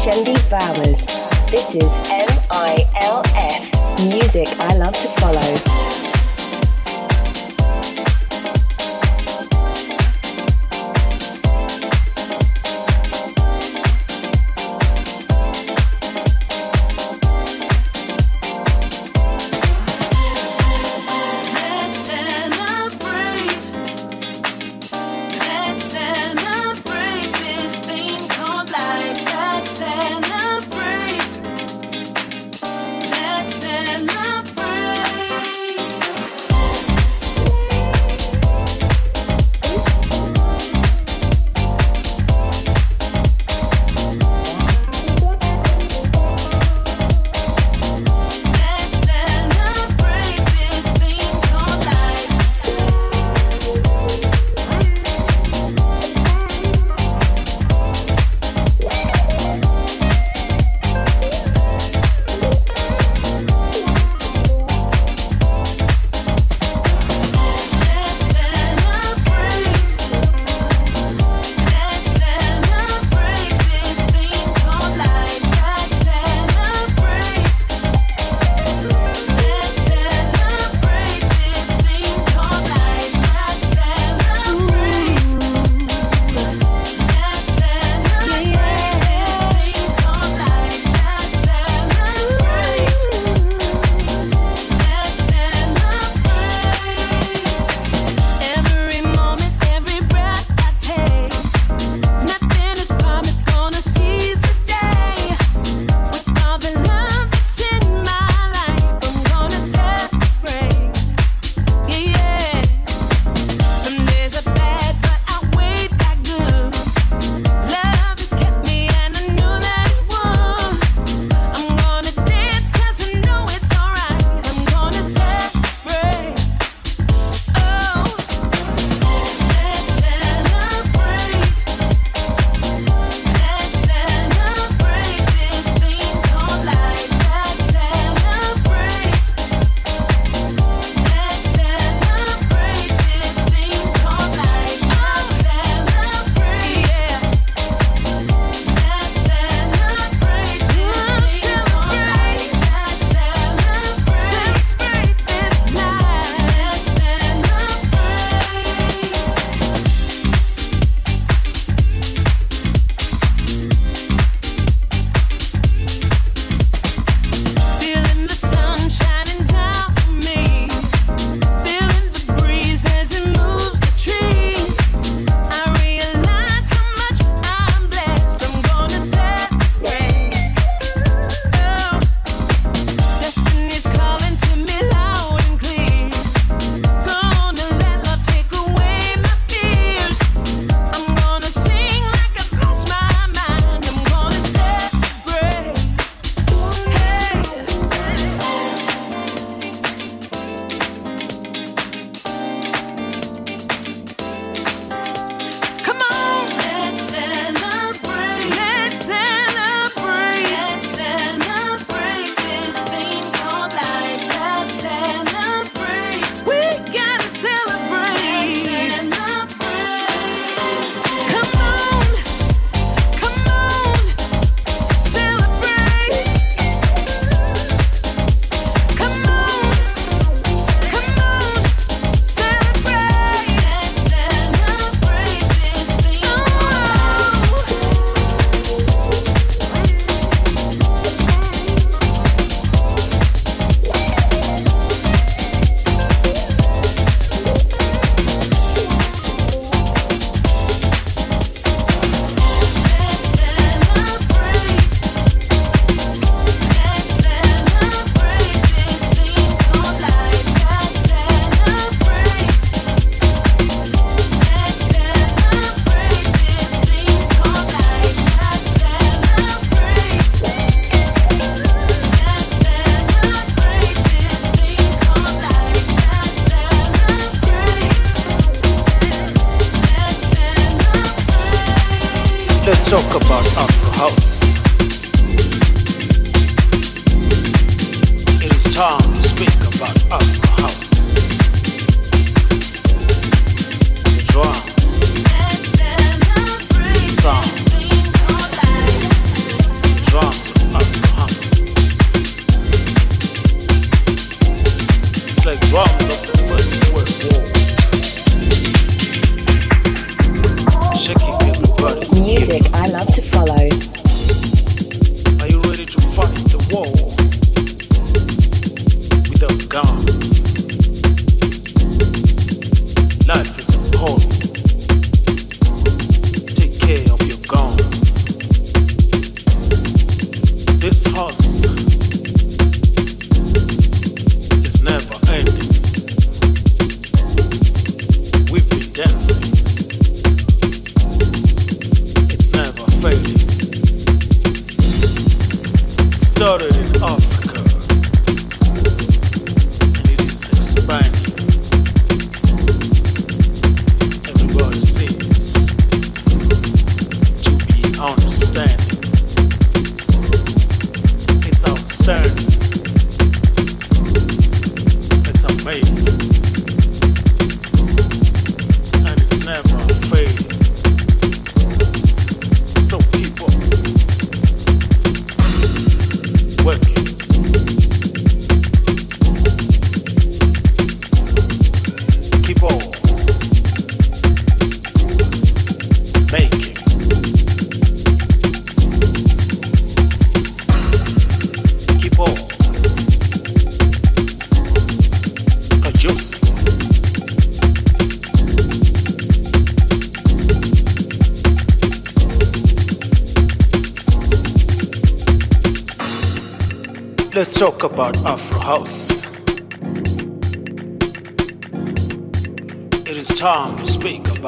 Shendi Bowers. This is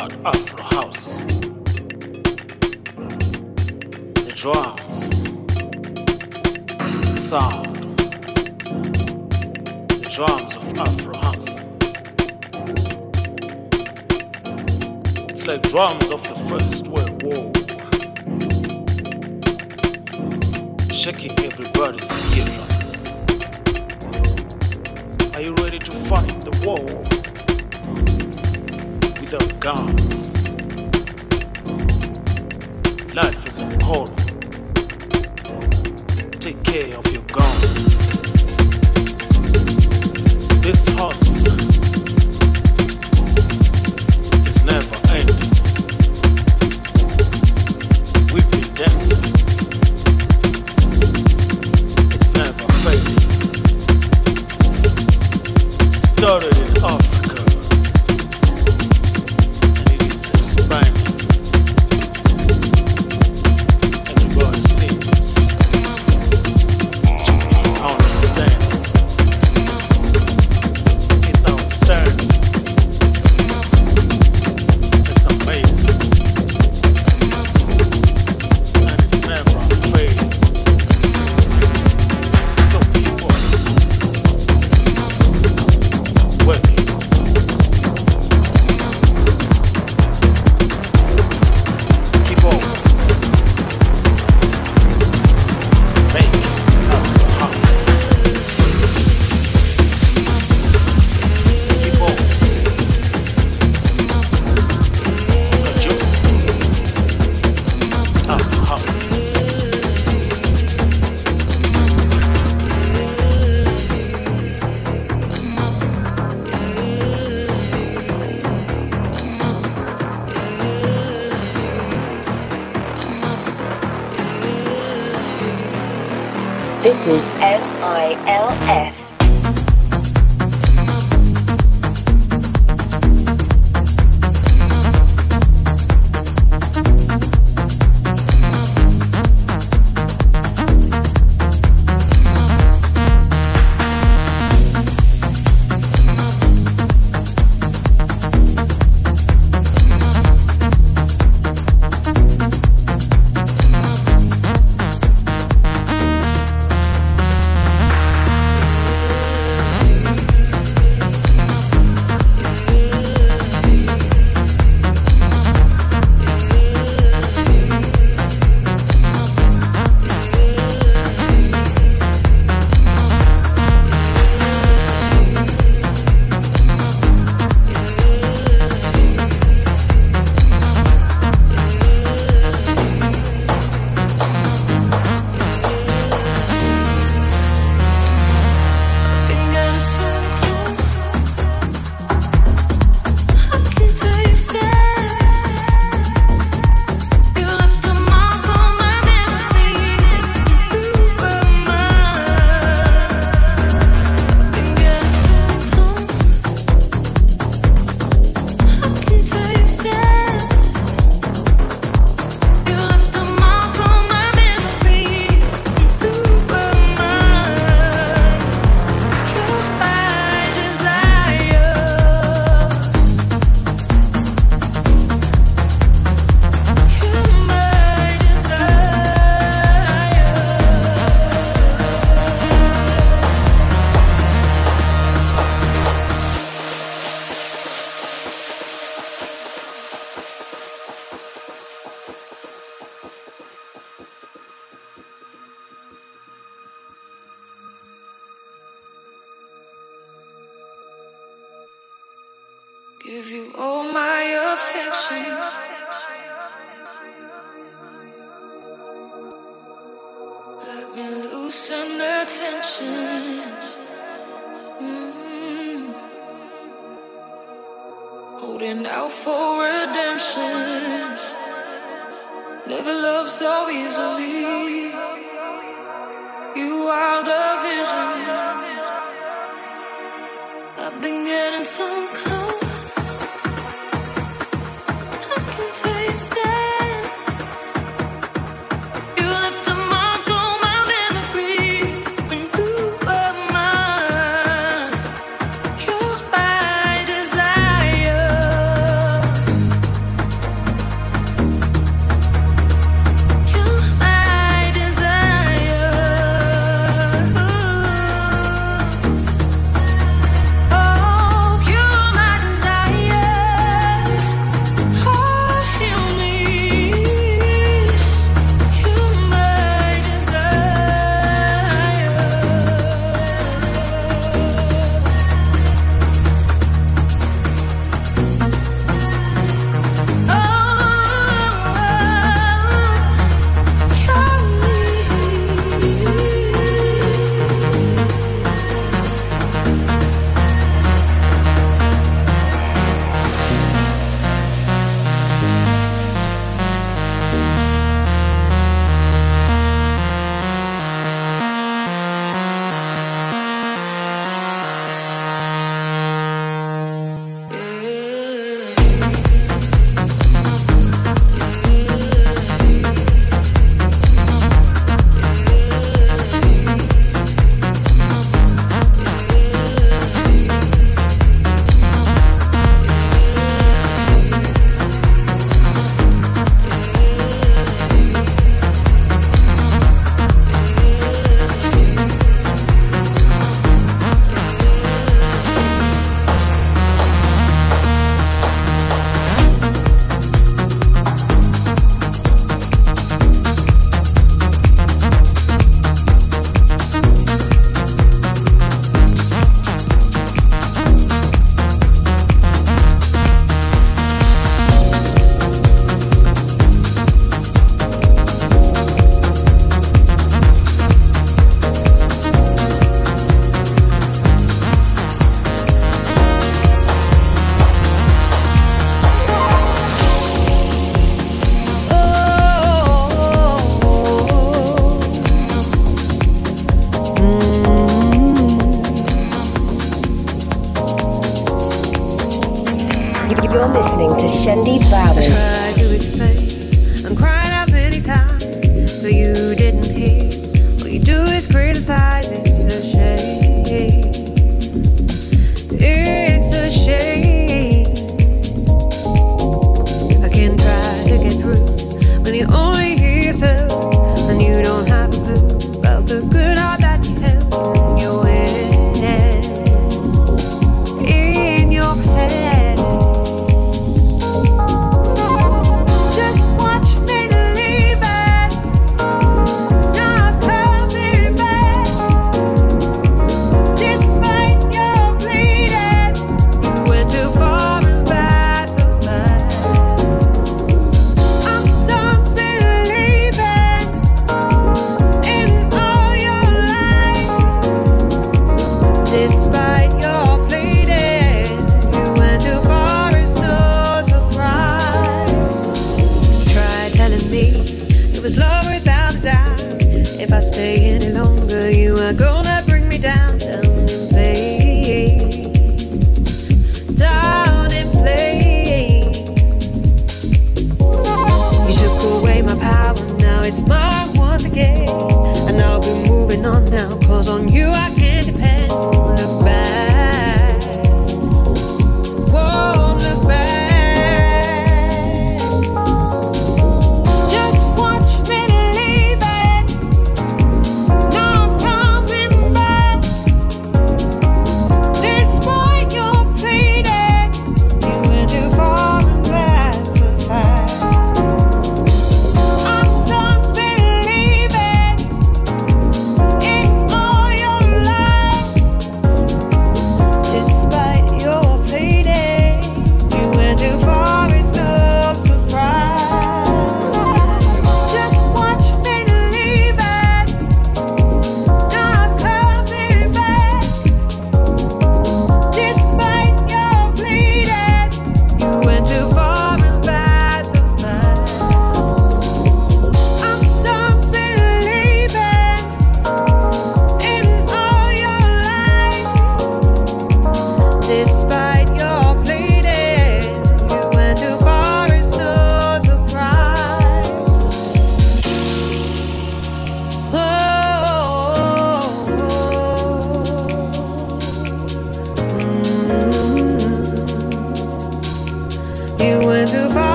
about Afro House. The drums, the sound, the drums of Afro House. It's like drums of the First World War, shaking everybody's eardrum. Are you ready to fight the war without guns? Life is important. Take care of your guns. This house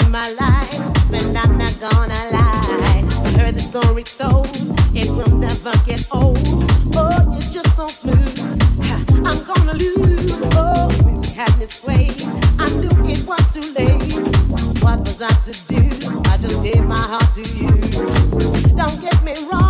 in my life, and I'm not gonna lie. I heard the story told, it will never get old. Oh, you're just so smooth. I'm gonna lose. Oh, music had me sway. I knew it was too late. What was I to do? I just gave my heart to you. Don't get me wrong.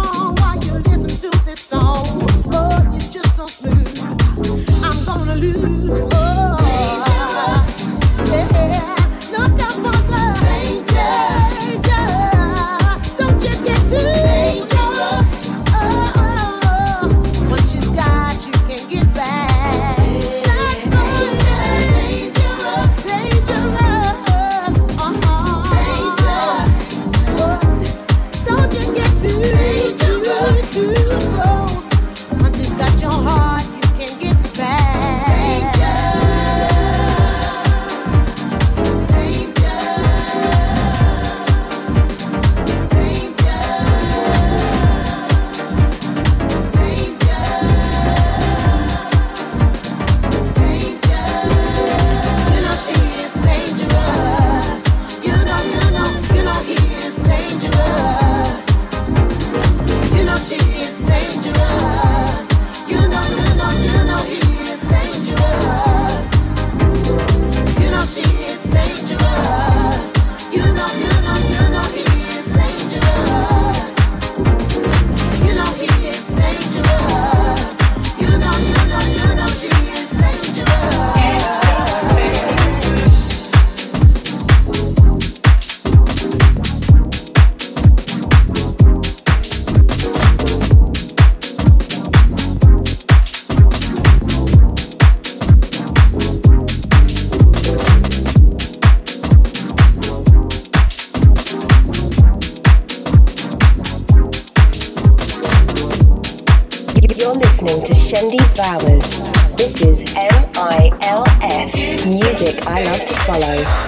This is MILF, music I love to follow.